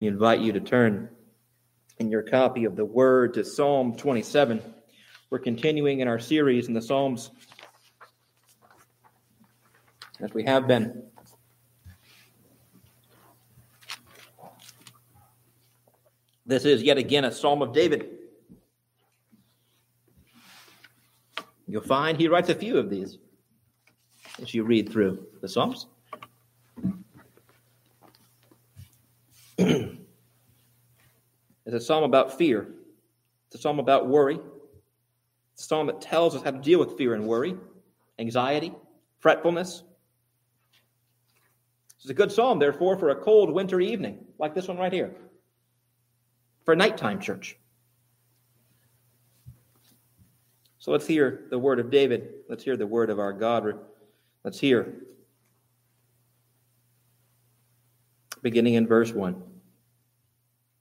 We invite you to turn in your copy of the Word to Psalm 27. We're continuing in our series in the Psalms as we have been. This is yet again a Psalm of David. You'll find he writes a few of these as you read through the Psalms. it's a psalm about fear. It's a psalm about worry. It's a psalm that tells us how to deal with fear and worry, anxiety, fretfulness. It's a good psalm, therefore, for a cold winter evening, like this one right here, for nighttime church. So let's hear the word of David. Let's hear the word of our God. Let's hear. Beginning in verse 1.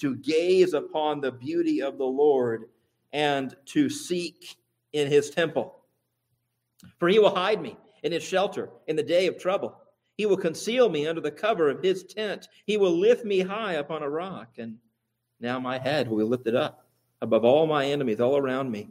to gaze upon the beauty of the Lord and to seek in his temple. For he will hide me in his shelter in the day of trouble. He will conceal me under the cover of his tent. He will lift me high upon a rock. And now my head will be lifted up above all my enemies all around me.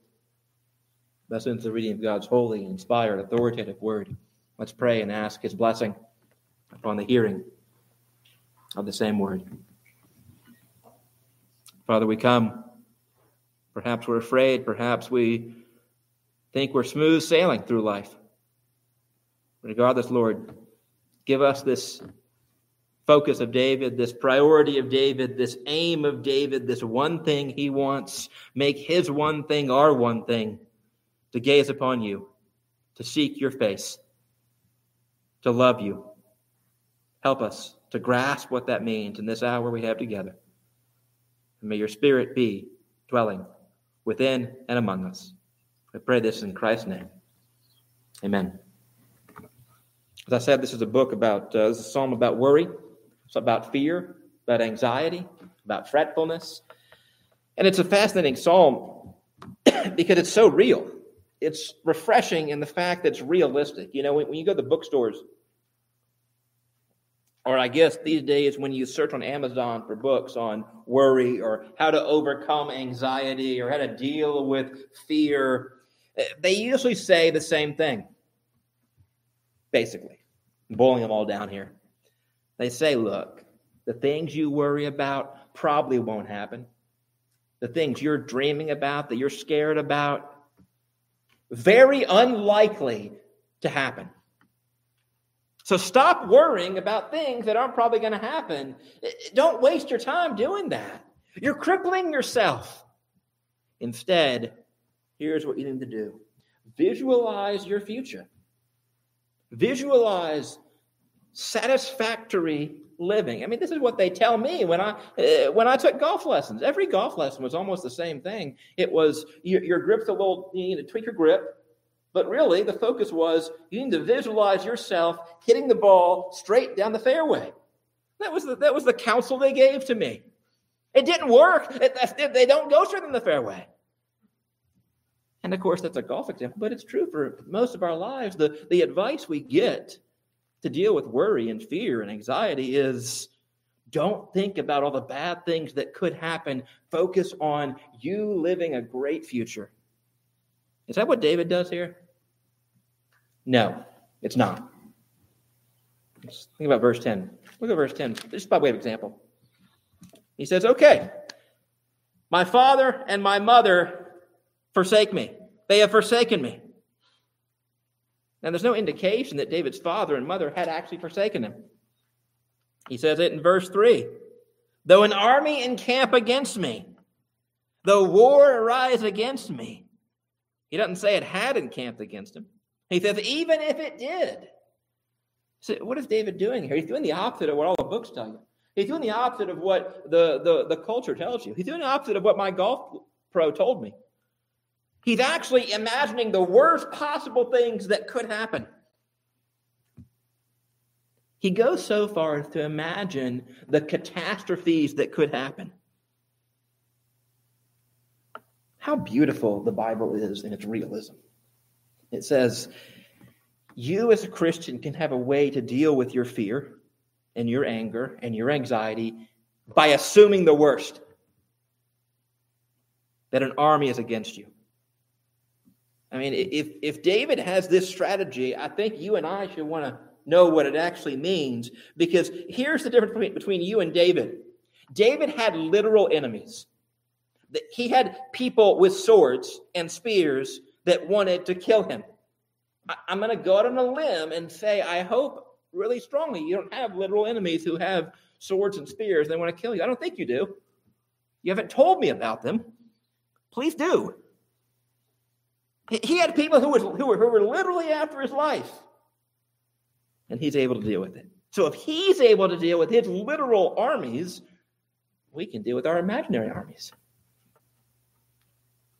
Thus ends the reading of God's holy, inspired, authoritative word. Let's pray and ask his blessing upon the hearing of the same word. Father, we come. Perhaps we're afraid. Perhaps we think we're smooth sailing through life. Regardless, Lord, give us this focus of David, this priority of David, this aim of David, this one thing he wants. Make his one thing our one thing to gaze upon you, to seek your face, to love you. Help us to grasp what that means in this hour we have together. And may your spirit be dwelling within and among us. I pray this in Christ's name. Amen. As I said, this is a book about, uh, this is a psalm about worry, it's about fear, about anxiety, about fretfulness. And it's a fascinating psalm because it's so real it's refreshing in the fact that it's realistic. You know, when, when you go to the bookstores, or I guess these days when you search on Amazon for books on worry or how to overcome anxiety or how to deal with fear, eh, they usually say the same thing. Basically, I'm boiling them all down here. They say, look, the things you worry about probably won't happen. The things you're dreaming about, that you're scared about, very unlikely to happen. So stop worrying about things that aren't probably going to happen. Don't waste your time doing that. You're crippling yourself. Instead, here's what you need to do visualize your future, visualize satisfactory living. I mean, this is what they tell me when I uh, when I took golf lessons. Every golf lesson was almost the same thing. It was your, your grip's a little you need to tweak your grip, but really the focus was you need to visualize yourself hitting the ball straight down the fairway. That was the, that was the counsel they gave to me. It didn't work. It, it, they don't go straight in the fairway. And of course, that's a golf example, but it's true for most of our lives. The, the advice we get to deal with worry and fear and anxiety is don't think about all the bad things that could happen. Focus on you living a great future. Is that what David does here? No, it's not. Let's think about verse 10. Look at verse 10, just by way of example. He says, Okay, my father and my mother forsake me. They have forsaken me. Now, there's no indication that David's father and mother had actually forsaken him. He says it in verse 3 Though an army encamp against me, though war arise against me, he doesn't say it had encamped against him. He says, even if it did. So, what is David doing here? He's doing the opposite of what all the books tell you. He's doing the opposite of what the, the, the culture tells you. He's doing the opposite of what my golf pro told me. He's actually imagining the worst possible things that could happen. He goes so far as to imagine the catastrophes that could happen. How beautiful the Bible is in its realism. It says, You as a Christian can have a way to deal with your fear and your anger and your anxiety by assuming the worst that an army is against you. I mean, if, if David has this strategy, I think you and I should want to know what it actually means because here's the difference between, between you and David. David had literal enemies. He had people with swords and spears that wanted to kill him. I'm going to go out on a limb and say, I hope really strongly you don't have literal enemies who have swords and spears and they want to kill you. I don't think you do. You haven't told me about them. Please do. He had people who, was, who, were, who were literally after his life, and he's able to deal with it. So if he's able to deal with his literal armies, we can deal with our imaginary armies.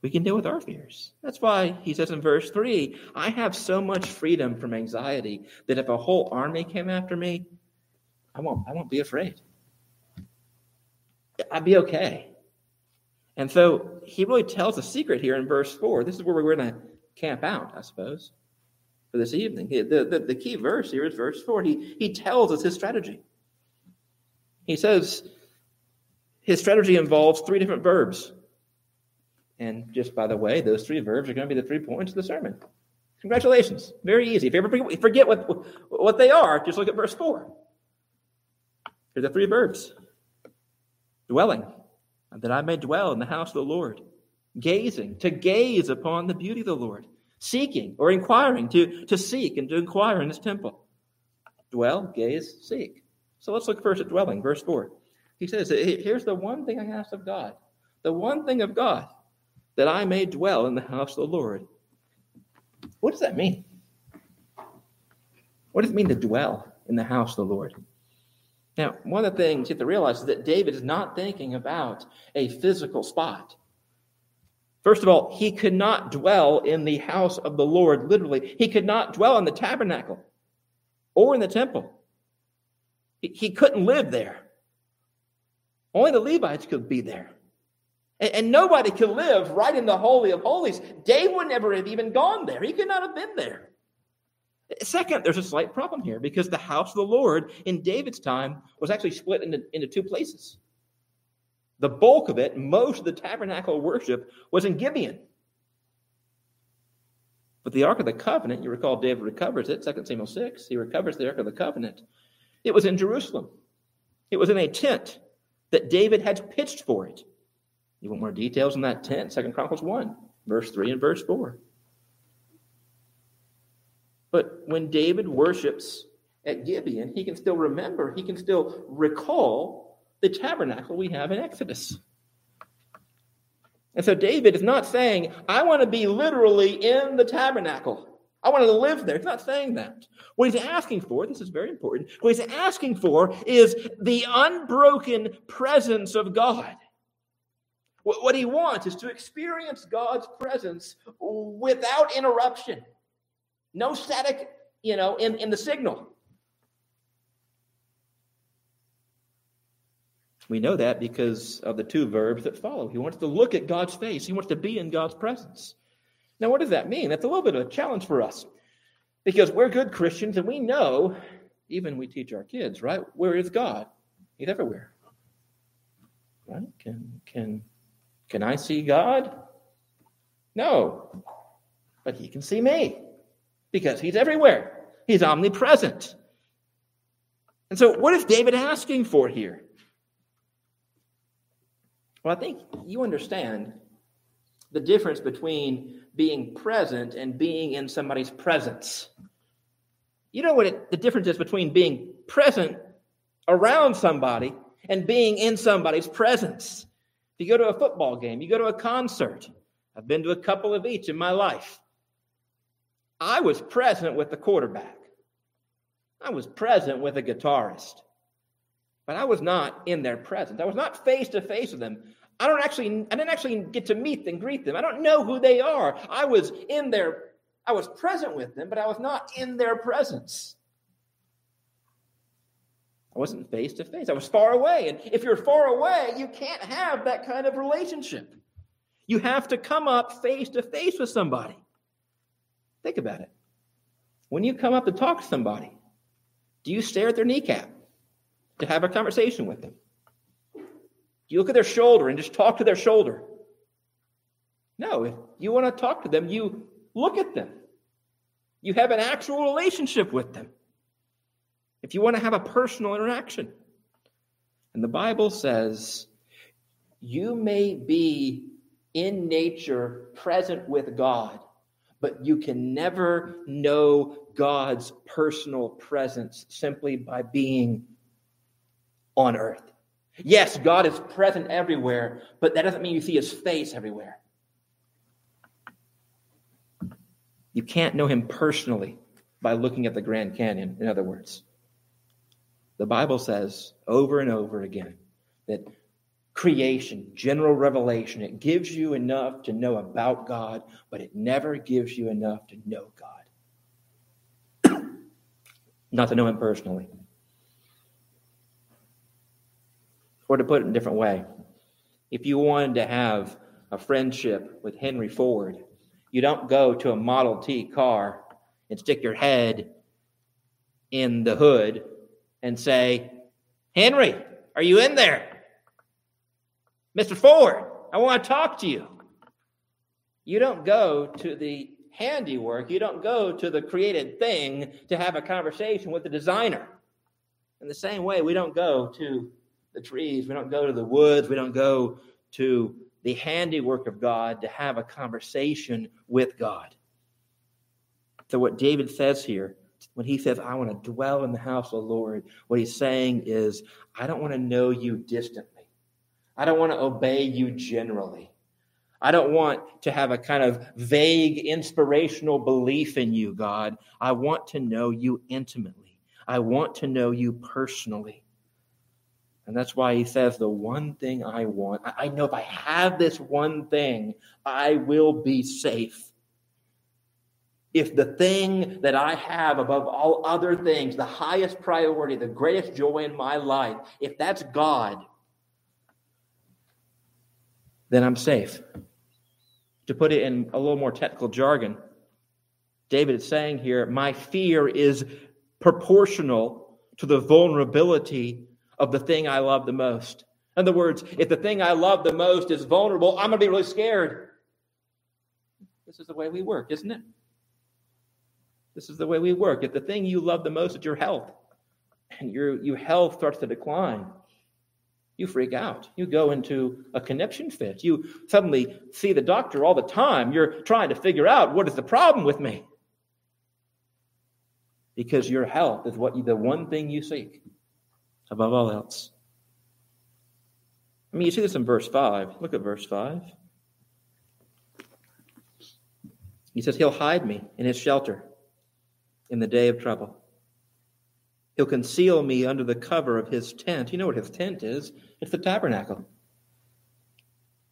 We can deal with our fears. That's why he says in verse 3 I have so much freedom from anxiety that if a whole army came after me, I won't, I won't be afraid. I'd be okay. And so he really tells a secret here in verse 4. This is where we're going to camp out, I suppose, for this evening. The, the, the key verse here is verse 4. He, he tells us his strategy. He says his strategy involves three different verbs. And just by the way, those three verbs are going to be the three points of the sermon. Congratulations. Very easy. If you ever forget what, what they are, just look at verse 4. Here are the three verbs dwelling, that I may dwell in the house of the Lord. Gazing, to gaze upon the beauty of the Lord. Seeking or inquiring, to, to seek and to inquire in his temple. Dwell, gaze, seek. So let's look first at dwelling, verse 4. He says, Here's the one thing I ask of God. The one thing of God, that I may dwell in the house of the Lord. What does that mean? What does it mean to dwell in the house of the Lord? Now, one of the things you have to realize is that David is not thinking about a physical spot. First of all, he could not dwell in the house of the Lord, literally. He could not dwell in the tabernacle or in the temple. He couldn't live there. Only the Levites could be there. And, nobody could live right in the Holy of Holies. David would never have even gone there. He could not have been there. Second, there's a slight problem here because the house of the Lord in David's time was actually split into, into two places. The bulk of it, most of the tabernacle worship, was in Gibeon. But the Ark of the Covenant, you recall David recovers it, 2 Samuel 6, he recovers the Ark of the Covenant. It was in Jerusalem. It was in a tent that David had pitched for it. You want more details on that tent? Second Chronicles 1, verse 3 and verse 4. But when David worships at Gibeon, he can still remember, he can still recall the tabernacle we have in Exodus. And so David is not saying, I want to be literally in the tabernacle. I want to live there. He's not saying that. What he's asking for, this is very important, what he's asking for is the unbroken presence of God. What he wants is to experience God's presence without interruption. No static, you know, in, in the signal. We know that because of the two verbs that follow. He wants to look at God's face, he wants to be in God's presence. Now, what does that mean? That's a little bit of a challenge for us because we're good Christians and we know, even we teach our kids, right? Where is God? He's everywhere. Right? Can, can, can I see God? No. But he can see me because he's everywhere. He's omnipresent. And so, what is David asking for here? Well, I think you understand the difference between being present and being in somebody's presence. You know what it, the difference is between being present around somebody and being in somebody's presence. If you go to a football game, you go to a concert, I've been to a couple of each in my life. I was present with the quarterback. I was present with a guitarist. But I was not in their presence. I was not face to face with them. I don't actually I didn't actually get to meet and greet them. I don't know who they are. I was in their I was present with them, but I was not in their presence. I wasn't face to face. I was far away. And if you're far away, you can't have that kind of relationship. You have to come up face to face with somebody. Think about it. When you come up to talk to somebody, do you stare at their kneecap to have a conversation with them? Do you look at their shoulder and just talk to their shoulder? No, if you want to talk to them, you look at them. You have an actual relationship with them. If you want to have a personal interaction. And the Bible says, you may be in nature present with God, but you can never know God's personal presence simply by being on earth. Yes, God is present everywhere, but that doesn't mean you see his face everywhere. You can't know him personally by looking at the Grand Canyon, in other words. The Bible says over and over again that creation, general revelation, it gives you enough to know about God, but it never gives you enough to know God. Not to know Him personally. Or to put it in a different way, if you wanted to have a friendship with Henry Ford, you don't go to a Model T car and stick your head in the hood and say, Henry, are you in there? Mr. Ford, I want to talk to you. You don't go to the handiwork, you don't go to the created thing to have a conversation with the designer. In the same way, we don't go to the trees, we don't go to the woods, we don't go to the handiwork of God to have a conversation with God. So, what David says here, when he says, I want to dwell in the house of the Lord, what he's saying is, I don't want to know you distantly. I don't want to obey you generally. I don't want to have a kind of vague inspirational belief in you, God. I want to know you intimately. I want to know you personally. And that's why he says, The one thing I want, I know if I have this one thing, I will be safe. If the thing that I have above all other things, the highest priority, the greatest joy in my life, if that's God, then I'm safe. To put it in a little more technical jargon, David is saying here, my fear is proportional to the vulnerability of the thing I love the most. In other words, if the thing I love the most is vulnerable, I'm going to be really scared. This is the way we work, isn't it? This is the way we work. If the thing you love the most is your health, and your, your health starts to decline, you freak out. You go into a conniption fit. You suddenly see the doctor all the time. You're trying to figure out what is the problem with me. Because your health is what you, the one thing you seek above all else. I mean, you see this in verse 5. Look at verse 5. He says, He'll hide me in his shelter in the day of trouble. He'll conceal me under the cover of his tent. You know what his tent is? It's the tabernacle.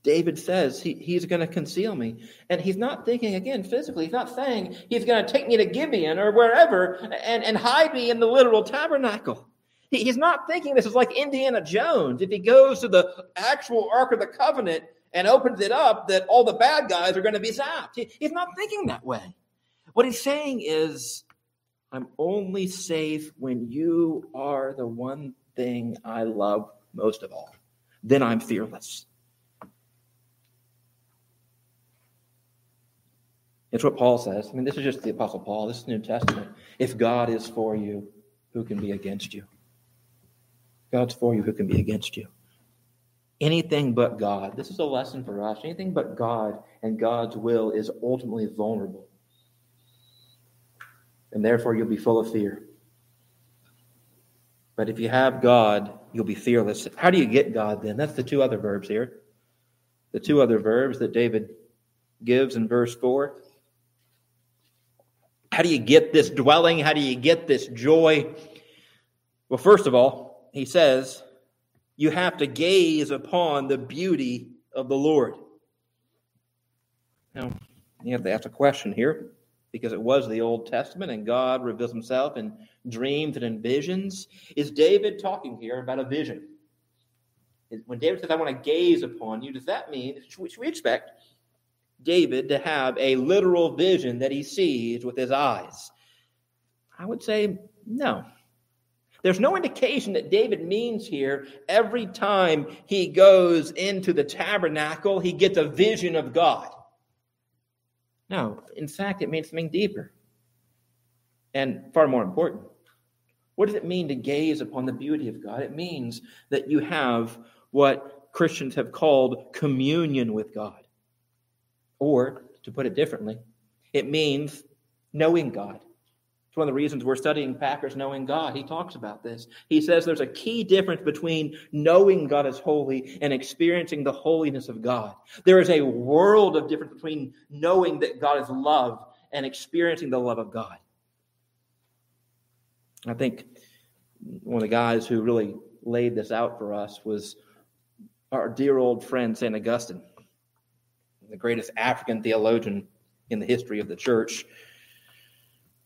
David says he, he's going to conceal me. And he's not thinking, again, physically, he's not saying he's going to take me to Gibeon or wherever and, and hide me in the literal tabernacle. He, he's not thinking this is like Indiana Jones. If he goes to the actual Ark of the Covenant and opens it up that all the bad guys are going to be zapped. He, he's not thinking that way. What he's saying is, I'm only safe when you are the one thing I love most of all. Then I'm fearless. It's what Paul says. I mean, this is just the Apostle Paul. This is New Testament. If God is for you, who can be against you? God's for you, who can be against you? Anything but God. This is a lesson for us. Anything but God and God's will is ultimately vulnerable. And therefore, you'll be full of fear. But if you have God, you'll be fearless. How do you get God then? That's the two other verbs here. The two other verbs that David gives in verse 4. How do you get this dwelling? How do you get this joy? Well, first of all, he says, you have to gaze upon the beauty of the Lord. Now, you have to ask a question here because it was the Old Testament and God reveals himself in dreams and in visions. Is David talking here about a vision? When David says, I want to gaze upon you, does that mean, should we expect David to have a literal vision that he sees with his eyes? I would say no. There's no indication that David means here every time he goes into the tabernacle, he gets a vision of God. No, in fact, it means something deeper and far more important. What does it mean to gaze upon the beauty of God? It means that you have what Christians have called communion with God. Or, to put it differently, it means knowing God. It's one of the reasons we're studying Packer's Knowing God. He talks about this. He says there's a key difference between knowing God is holy and experiencing the holiness of God. There is a world of difference between knowing that God is love and experiencing the love of God. I think one of the guys who really laid this out for us was our dear old friend St. Augustine, the greatest African theologian in the history of the church.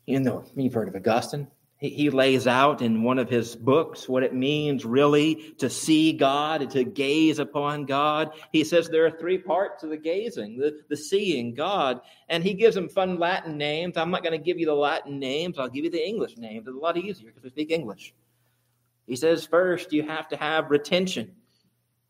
You know, you've heard of Augustine. He, he lays out in one of his books what it means really to see God and to gaze upon God. He says there are three parts to the gazing, the, the seeing God, and he gives them fun Latin names. I'm not going to give you the Latin names, I'll give you the English names. It's a lot easier because we speak English. He says, first, you have to have retention.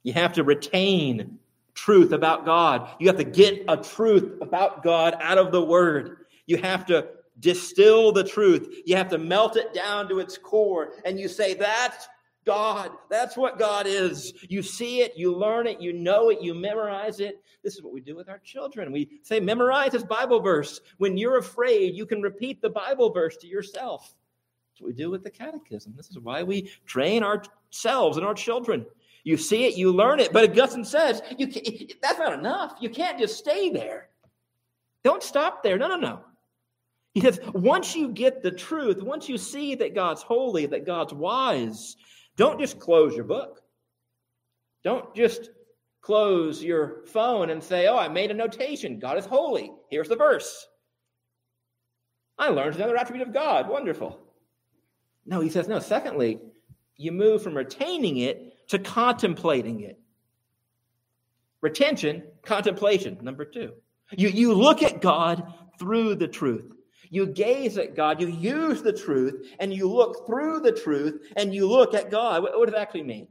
You have to retain truth about God. You have to get a truth about God out of the Word. You have to distill the truth. You have to melt it down to its core. And you say, That's God. That's what God is. You see it, you learn it, you know it, you memorize it. This is what we do with our children. We say, Memorize this Bible verse. When you're afraid, you can repeat the Bible verse to yourself. That's what we do with the catechism. This is why we train ourselves and our children. You see it, you learn it. But Augustine says, you that's not enough. You can't just stay there. Don't stop there. No, no, no. He says, once you get the truth, once you see that God's holy, that God's wise, don't just close your book. Don't just close your phone and say, oh, I made a notation. God is holy. Here's the verse. I learned another attribute of God. Wonderful. No, he says, no. Secondly, you move from retaining it to contemplating it. Retention, contemplation, number two. You, you look at God through the truth. You gaze at God, you use the truth, and you look through the truth, and you look at God. What, what does it actually mean?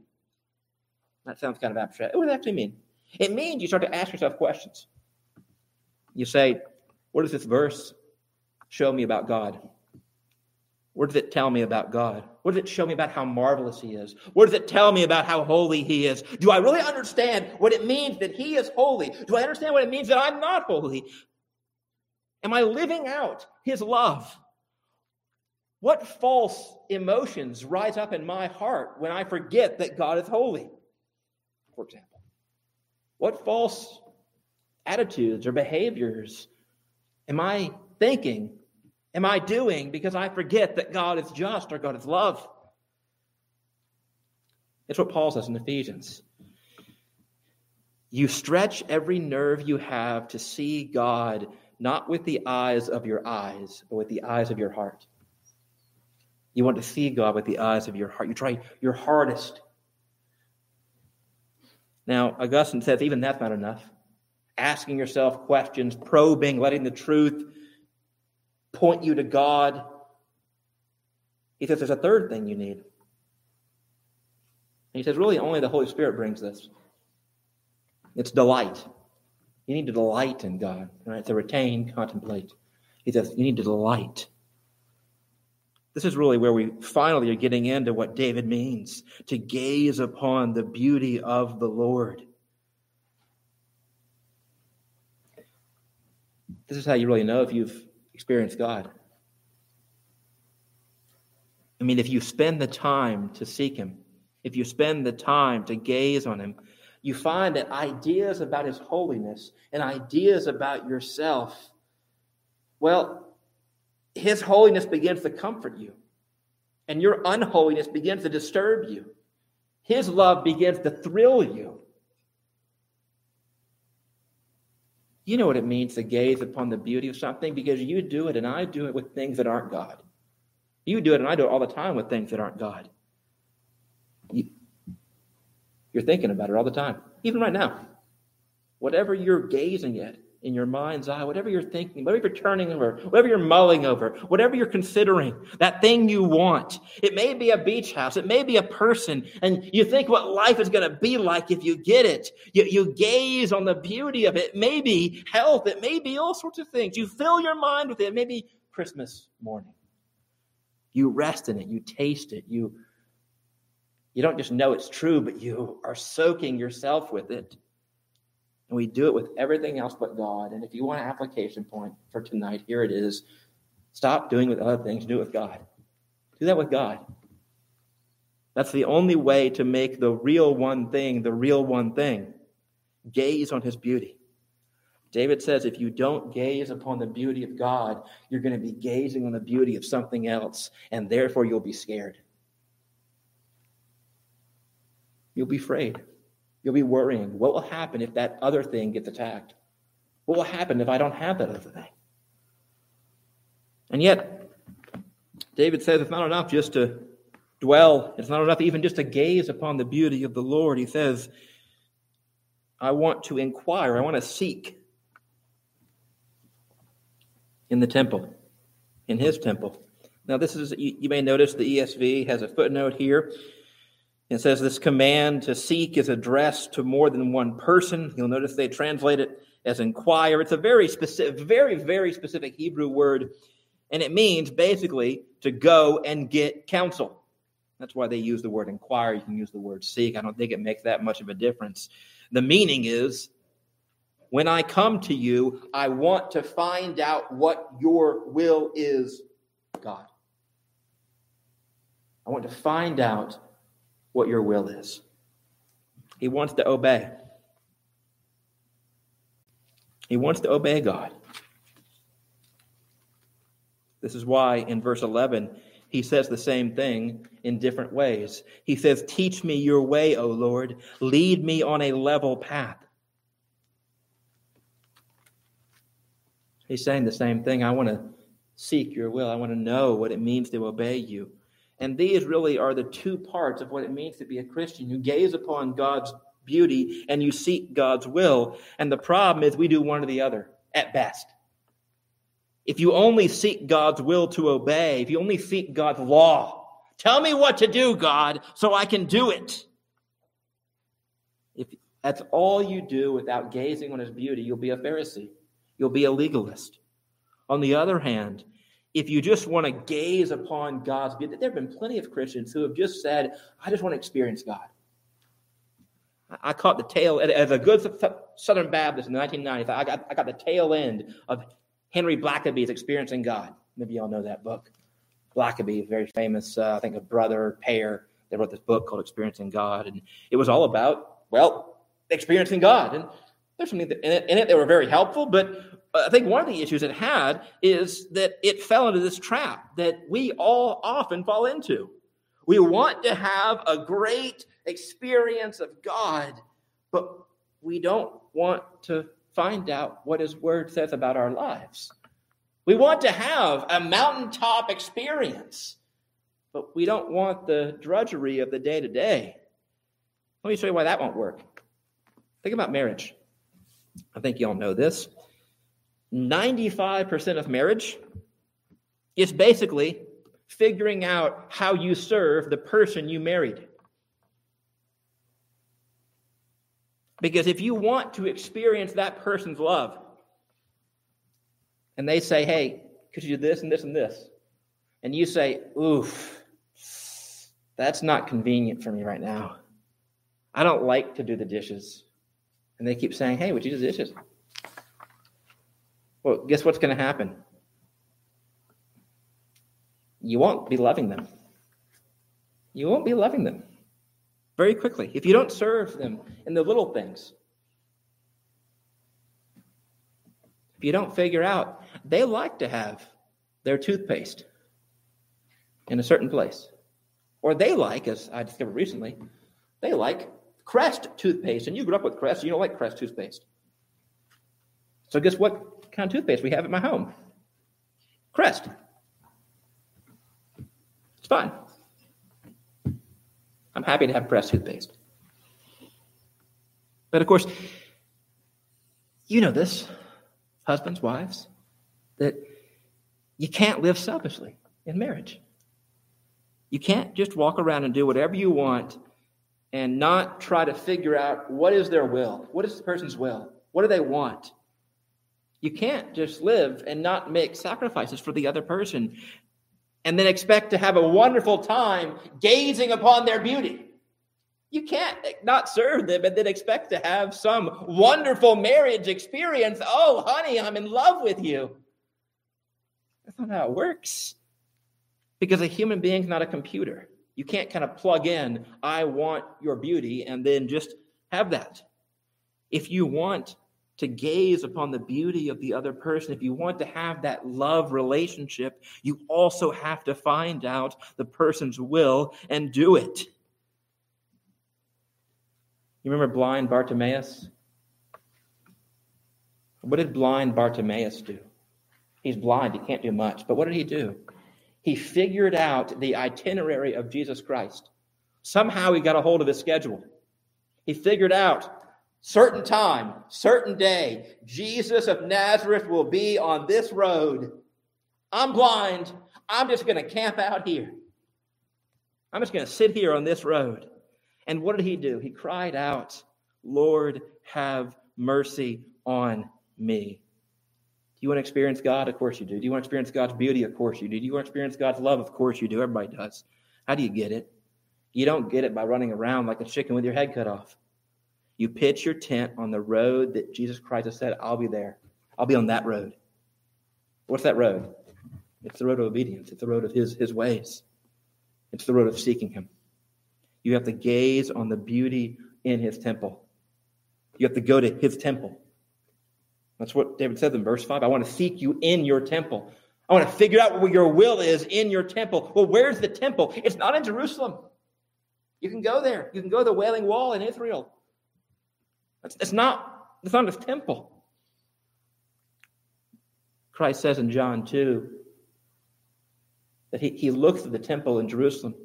That sounds kind of abstract. What does it actually mean? It means you start to ask yourself questions. You say, What does this verse show me about God? What does it tell me about God? What does it show me about how marvelous He is? What does it tell me about how holy He is? Do I really understand what it means that He is holy? Do I understand what it means that I'm not holy? Am I living out his love? What false emotions rise up in my heart when I forget that God is holy? For example, what false attitudes or behaviors am I thinking? Am I doing because I forget that God is just or God is love? It's what Paul says in Ephesians. You stretch every nerve you have to see God not with the eyes of your eyes, but with the eyes of your heart. You want to see God with the eyes of your heart. You try your hardest. Now, Augustine says even that's not enough. Asking yourself questions, probing, letting the truth point you to God. He says there's a third thing you need. And he says, really, only the Holy Spirit brings this. It's delight. You need to delight in God, right? To retain, contemplate. He says, you need to delight. This is really where we finally are getting into what David means to gaze upon the beauty of the Lord. This is how you really know if you've experienced God. I mean, if you spend the time to seek Him, if you spend the time to gaze on Him, you find that ideas about His holiness and ideas about yourself, well, His holiness begins to comfort you, and your unholiness begins to disturb you. His love begins to thrill you. You know what it means to gaze upon the beauty of something because you do it and I do it with things that aren't God. You do it and I do it all the time with things that aren't God. You, you're thinking about it all the time, even right now. Whatever you're gazing at in your mind's eye, whatever you're thinking, whatever you're turning over, whatever you're mulling over, whatever you're considering, that thing you want. It may be a beach house, it may be a person, and you think what life is going to be like if you get it. You, you gaze on the beauty of it. It may be health, it may be all sorts of things. You fill your mind with it. Maybe Christmas morning. You rest in it, you taste it, you you don't just know it's true, but you are soaking yourself with it. And we do it with everything else but God. And if you want an application point for tonight, here it is. Stop doing with other things, do it with God. Do that with God. That's the only way to make the real one thing the real one thing. Gaze on his beauty. David says if you don't gaze upon the beauty of God, you're going to be gazing on the beauty of something else, and therefore you'll be scared. You'll be afraid. You'll be worrying. What will happen if that other thing gets attacked? What will happen if I don't have that other thing? And yet, David says it's not enough just to dwell, it's not enough even just to gaze upon the beauty of the Lord. He says, I want to inquire, I want to seek in the temple, in his temple. Now, this is, you, you may notice the ESV has a footnote here. It says this command to seek is addressed to more than one person. You'll notice they translate it as inquire. It's a very specific, very, very specific Hebrew word, and it means basically to go and get counsel. That's why they use the word inquire. You can use the word seek. I don't think it makes that much of a difference. The meaning is when I come to you, I want to find out what your will is, God. I want to find out what your will is. He wants to obey. He wants to obey God. This is why in verse 11, he says the same thing in different ways. He says, Teach me your way, O Lord. Lead me on a level path. He's saying the same thing. I want to seek your will. I want to know what it means to obey you. And these really are the two parts of what it means to be a Christian. You gaze upon God's beauty and you seek God's will. And the problem is we do one or the other at best. If you only seek God's will to obey, if you only seek God's law, tell me what to do, God, so I can do it. If that's all you do without gazing on his beauty, you'll be a Pharisee. You'll be a legalist. On the other hand, if you just want to gaze upon God's beauty, there have been plenty of Christians who have just said, I just want to experience God. I caught the tail, as a good Southern Baptist in the 1990s, I got, I got the tail end of Henry Blackaby's Experiencing God. Maybe y'all know that book. Blackaby, very famous, uh, I think a brother, pair. They wrote this book called Experiencing God. And it was all about, well, experiencing God. And there's something in it, in it that were very helpful, but I think one of the issues it had is that it fell into this trap that we all often fall into. We want to have a great experience of God, but we don't want to find out what His Word says about our lives. We want to have a mountaintop experience, but we don't want the drudgery of the day to day. Let me show you why that won't work. Think about marriage. I think y'all know this. 95% of marriage is basically figuring out how you serve the person you married. Because if you want to experience that person's love, and they say, hey, could you do this and this and this? And you say, oof, that's not convenient for me right now. I don't like to do the dishes. And they keep saying, hey, would you do the dishes? Well, guess what's going to happen? You won't be loving them. You won't be loving them very quickly if you don't serve them in the little things. If you don't figure out, they like to have their toothpaste in a certain place. Or they like, as I discovered recently, they like Crest toothpaste. And you grew up with Crest, you don't like Crest toothpaste. So guess what kind of toothpaste we have at my home? Crest. It's fine. I'm happy to have Crest toothpaste. But of course, you know this, husbands, wives, that you can't live selfishly in marriage. You can't just walk around and do whatever you want and not try to figure out what is their will? What is the person's will? What do they want? You can't just live and not make sacrifices for the other person and then expect to have a wonderful time gazing upon their beauty. You can't not serve them and then expect to have some wonderful marriage experience. Oh, honey, I'm in love with you. That's not how it works. Because a human being is not a computer. You can't kind of plug in, I want your beauty, and then just have that. If you want to gaze upon the beauty of the other person, if you want to have that love relationship, you also have to find out the person's will and do it. You remember blind Bartimaeus? What did blind Bartimaeus do? He's blind, he can't do much. But what did he do? He figured out the itinerary of Jesus Christ. Somehow he got a hold of his schedule. He figured out certain time, certain day, Jesus of Nazareth will be on this road. I'm blind. I'm just going to camp out here. I'm just going to sit here on this road. And what did he do? He cried out, Lord, have mercy on me. Do you want to experience God? Of course you do. Do you want to experience God's beauty? Of course you do. Do you want to experience God's love? Of course you do. Everybody does. How do you get it? You don't get it by running around like a chicken with your head cut off. You pitch your tent on the road that Jesus Christ has said, I'll be there. I'll be on that road. What's that road? It's the road of obedience. It's the road of his, his ways. It's the road of seeking him. You have to gaze on the beauty in his temple. You have to go to his temple. That's what David says in verse 5. I want to seek you in your temple. I want to figure out what your will is in your temple. Well, where's the temple? It's not in Jerusalem. You can go there. You can go to the Wailing Wall in Israel. It's, it's not, it's not his temple. Christ says in John 2 that he, he looks at the temple in Jerusalem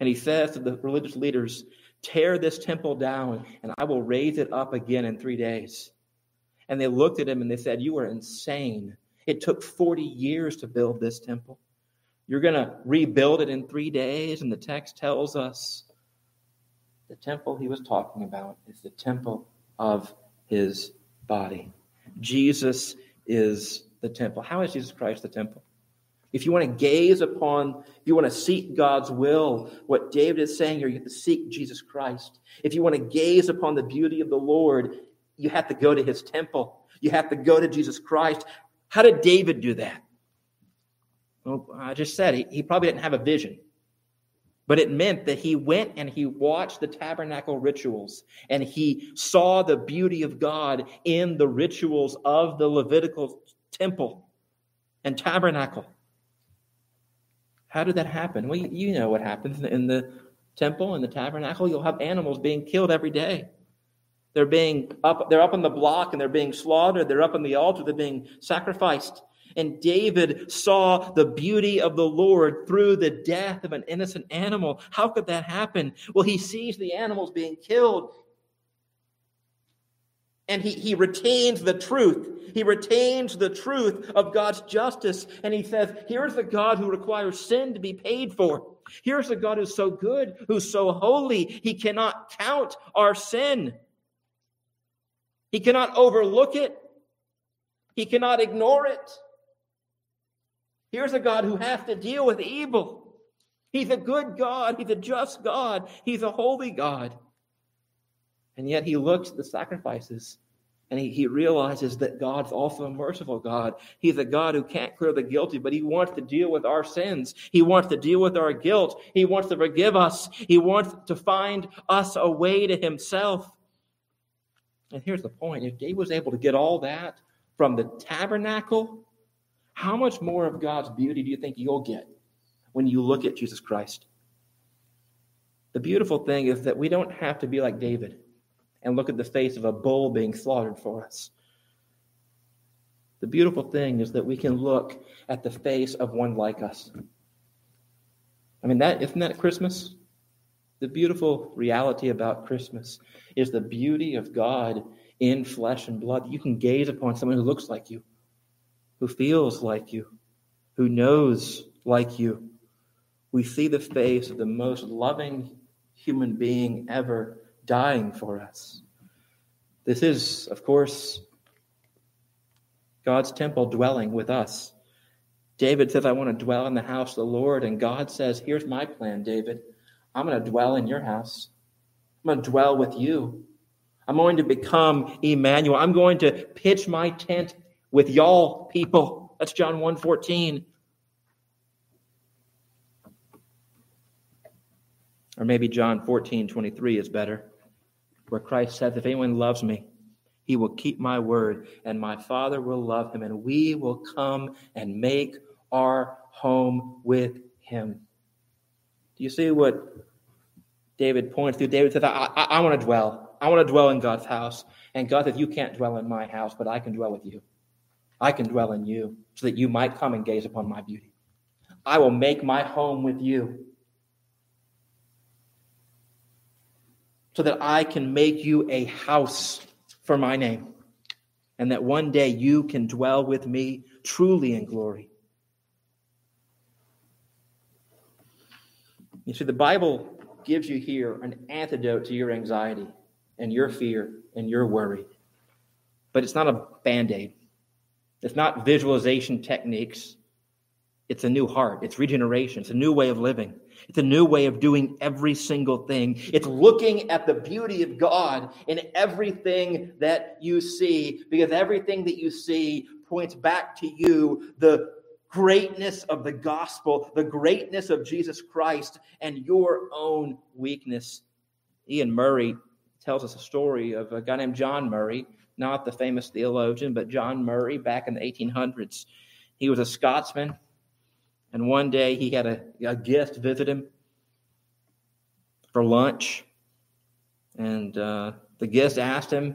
and he says to the religious leaders, Tear this temple down, and I will raise it up again in three days. And they looked at him and they said, You are insane. It took 40 years to build this temple. You're going to rebuild it in three days. And the text tells us the temple he was talking about is the temple of his body. Jesus is the temple. How is Jesus Christ the temple? If you want to gaze upon, if you want to seek God's will, what David is saying here, you have to seek Jesus Christ. If you want to gaze upon the beauty of the Lord, you have to go to his temple. You have to go to Jesus Christ. How did David do that? Well, I just said he, he probably didn't have a vision. But it meant that he went and he watched the tabernacle rituals and he saw the beauty of God in the rituals of the Levitical temple and tabernacle. How did that happen? Well, you know what happens in the temple and the tabernacle. You'll have animals being killed every day. They're being up, they're up on the block and they're being slaughtered. They're up on the altar. They're being sacrificed. And David saw the beauty of the Lord through the death of an innocent animal. How could that happen? Well, he sees the animals being killed. And he, he retains the truth. He retains the truth of God's justice. And he says, Here's the God who requires sin to be paid for. Here's the God who's so good, who's so holy, he cannot count our sin. He cannot overlook it. He cannot ignore it. Here's a God who has to deal with evil. He's a good God. He's a just God. He's a holy God. And yet he looks at the sacrifices and he, he realizes that God's also a merciful God. He's a God who can't clear the guilty, but he wants to deal with our sins. He wants to deal with our guilt. He wants to forgive us. He wants to find us a way to himself. And here's the point if David was able to get all that from the tabernacle, how much more of God's beauty do you think you'll get when you look at Jesus Christ? The beautiful thing is that we don't have to be like David and look at the face of a bull being slaughtered for us. The beautiful thing is that we can look at the face of one like us. I mean, that isn't that Christmas? The beautiful reality about Christmas is the beauty of God in flesh and blood. You can gaze upon someone who looks like you, who feels like you, who knows like you. We see the face of the most loving human being ever dying for us. This is, of course, God's temple dwelling with us. David says, I want to dwell in the house of the Lord. And God says, Here's my plan, David. I'm going to dwell in your house. I'm going to dwell with you. I'm going to become Emmanuel. I'm going to pitch my tent with y'all people. That's John 1 14. Or maybe John 14 23 is better where Christ says, If anyone loves me, he will keep my word, and my Father will love him, and we will come and make our home with him. Do you see what David points to? David says, I, I, I want to dwell. I want to dwell in God's house. And God says, You can't dwell in my house, but I can dwell with you. I can dwell in you so that you might come and gaze upon my beauty. I will make my home with you. so that I can make you a house for my name, and that one day you can dwell with me truly in glory. You see, the Bible gives you here an antidote to your anxiety and your fear and your worry. But it's not a band aid, it's not visualization techniques. It's a new heart. It's regeneration. It's a new way of living. It's a new way of doing every single thing. It's looking at the beauty of God in everything that you see, because everything that you see points back to you, the greatness of the gospel, the greatness of Jesus Christ, and your own weakness. Iain Murray tells us a story of a guy named John Murray, not the famous theologian, but John Murray back in the 1800s. He was a Scotsman and one day he had a, a guest visit him for lunch. And uh, the guest asked him,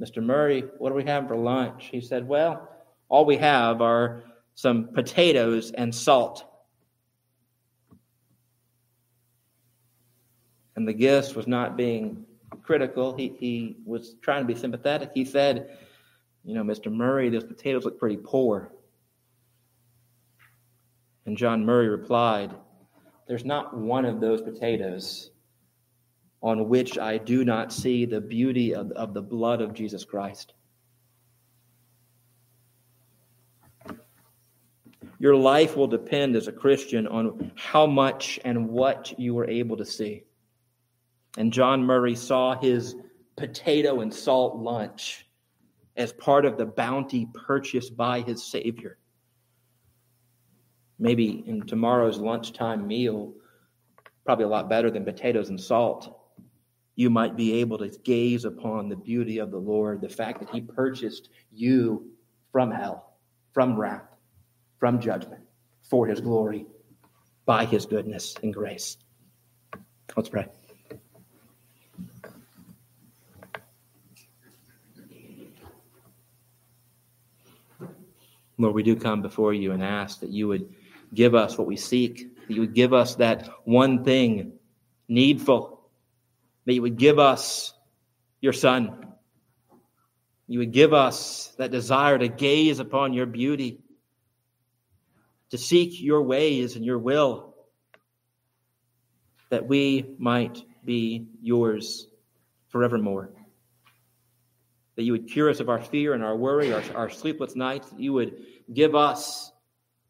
Mr. Murray, what are we having for lunch? He said, Well, all we have are some potatoes and salt. And the guest was not being critical. He, he was trying to be sympathetic. He said, You know, Mr. Murray, those potatoes look pretty poor. And John Murray replied, There's not one of those potatoes on which I do not see the beauty of, of the blood of Jesus Christ. Your life will depend as a Christian on how much and what you are able to see. And John Murray saw his potato and salt lunch as part of the bounty purchased by his Savior maybe in tomorrow's lunchtime meal, probably a lot better than potatoes and salt, you might be able to gaze upon the beauty of the Lord, the fact that He purchased you from hell, from wrath, from judgment, for His glory, by His goodness and grace. Let's pray. Lord, we do come before you and ask that you would give us what we seek, that you would give us that one thing needful, that you would give us your Son, You would give us that desire to gaze upon your beauty, to seek your ways and your will, that we might be yours forevermore. That you would cure us of our fear and our worry, our, our sleepless nights, that you would give us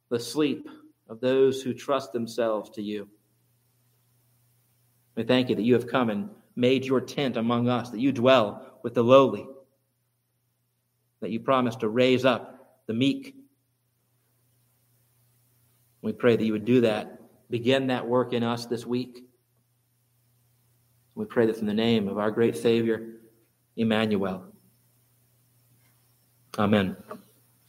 the sleep of those who trust themselves to you. We thank you that you have come and made your tent among us, that you dwell with the lowly, that you promise to raise up the meek. We pray that you would do that, begin that work in us this week. We pray this in the name of our great Savior, Emmanuel. Amen.